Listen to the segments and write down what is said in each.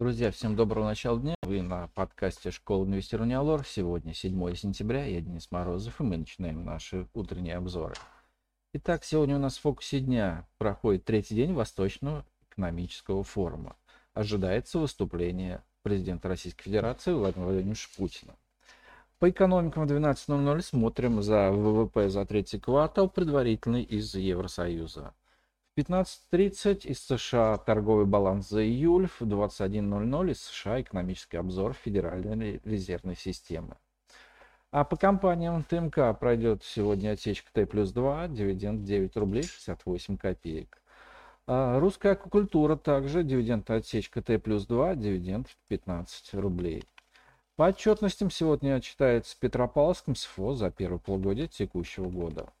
Друзья, всем доброго начала дня. Вы на подкасте «Школа инвестирования Алор». Сегодня 7 сентября, я Денис Морозов, и мы начинаем наши утренние обзоры. Итак, сегодня у нас в фокусе дня проходит третий день Восточного экономического форума. Ожидается выступление президента Российской Федерации Владимира Владимировича Путина. По экономикам в 12.00 смотрим за ВВП за третий квартал, предварительный из Евросоюза. 15.30 из США торговый баланс за июль, в 21.00 из США экономический обзор Федеральной резервной системы. А по компаниям ТМК пройдет сегодня отсечка Т плюс 2, дивиденд 9 рублей 68 копеек. А русская аквакультура также, дивиденд отсечка Т плюс 2, дивиденд 15 рублей. По отчетностям сегодня отчитается Петропавловском СФО за первое полугодие текущего года.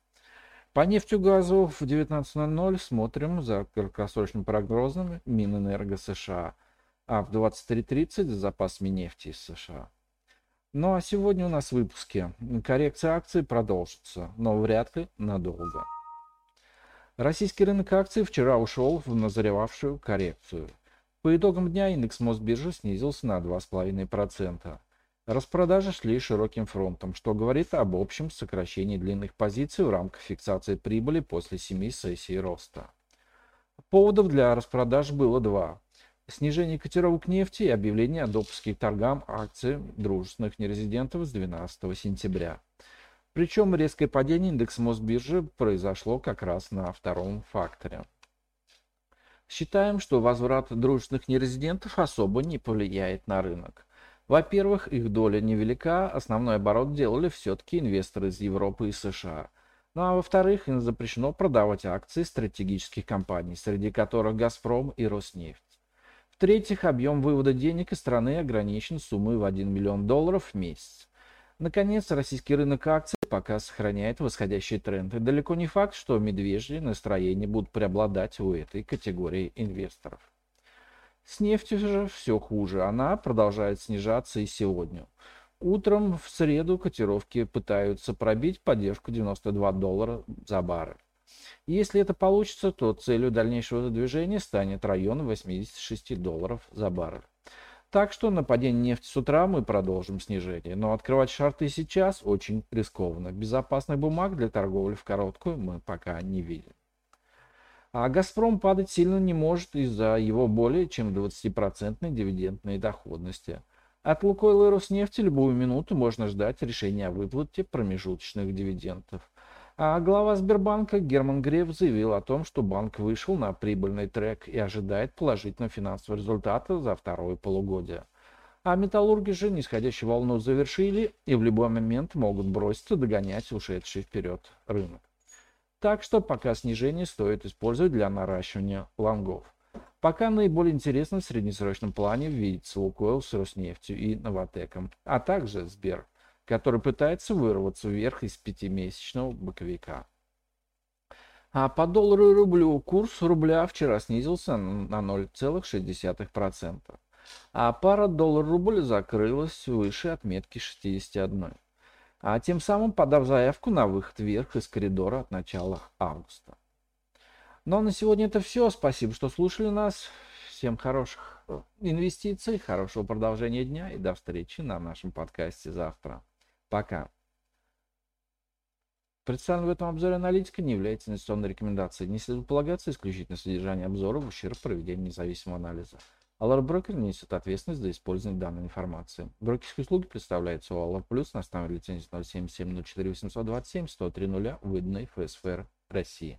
По нефтегазу в 19.00 смотрим за краткосрочным прогнозом Минэнерго США, а в 23.30 запасами нефти из США. Ну а сегодня у нас в выпуске. Коррекция акций продолжится, но вряд ли надолго. Российский рынок акций вчера ушел в назревавшую коррекцию. По итогам дня индекс Мосбиржи снизился на 2,5%. Распродажи шли широким фронтом, что говорит об общем сокращении длинных позиций в рамках фиксации прибыли после семи сессий роста. Поводов для распродаж было два. Снижение котировок нефти и объявление о допуске к торгам акций дружественных нерезидентов с 12 сентября. Причем резкое падение индекса Мосбиржи произошло как раз на втором факторе. Считаем, что возврат дружественных нерезидентов особо не повлияет на рынок. Во-первых, их доля невелика, основной оборот делали все-таки инвесторы из Европы и США. Ну а во-вторых, им запрещено продавать акции стратегических компаний, среди которых «Газпром» и «Роснефть». В-третьих, объем вывода денег из страны ограничен суммой в 1 миллион долларов в месяц. Наконец, российский рынок акций пока сохраняет восходящий тренд. И далеко не факт, что медвежьи настроения будут преобладать у этой категории инвесторов. С нефтью же все хуже. Она продолжает снижаться и сегодня. Утром в среду котировки пытаются пробить поддержку 92 доллара за баррель. Если это получится, то целью дальнейшего движения станет район 86 долларов за баррель. Так что на падение нефти с утра мы продолжим снижение. Но открывать шарты сейчас очень рискованно. Безопасных бумаг для торговли в короткую мы пока не видим. А «Газпром» падать сильно не может из-за его более чем 20% дивидендной доходности. От «Лукойла» и «Роснефти» любую минуту можно ждать решения о выплате промежуточных дивидендов. А глава Сбербанка Герман Греф заявил о том, что банк вышел на прибыльный трек и ожидает положительного финансового результата за второе полугодие. А металлурги же нисходящую волну завершили и в любой момент могут броситься догонять ушедший вперед рынок. Так что пока снижение стоит использовать для наращивания лонгов. Пока наиболее интересно в среднесрочном плане видится Лукойл с Роснефтью и Новотеком, а также Сбер, который пытается вырваться вверх из пятимесячного боковика. А по доллару и рублю курс рубля вчера снизился на 0,6%, а пара доллар-рубль закрылась выше отметки 61 а тем самым подав заявку на выход вверх из коридора от начала августа. Ну а на сегодня это все. Спасибо, что слушали нас. Всем хороших инвестиций, хорошего продолжения дня и до встречи на нашем подкасте завтра. Пока. Представленная в этом обзоре аналитика не является инвестиционной рекомендацией. Не следует полагаться исключительно содержание обзора в ущерб проведения независимого анализа. Allure Broker несет ответственность за использование данной информации. Брокерские услуги представляются у Allure Plus на основе лицензии 077 04 827 103 0, выданной ФСФР России.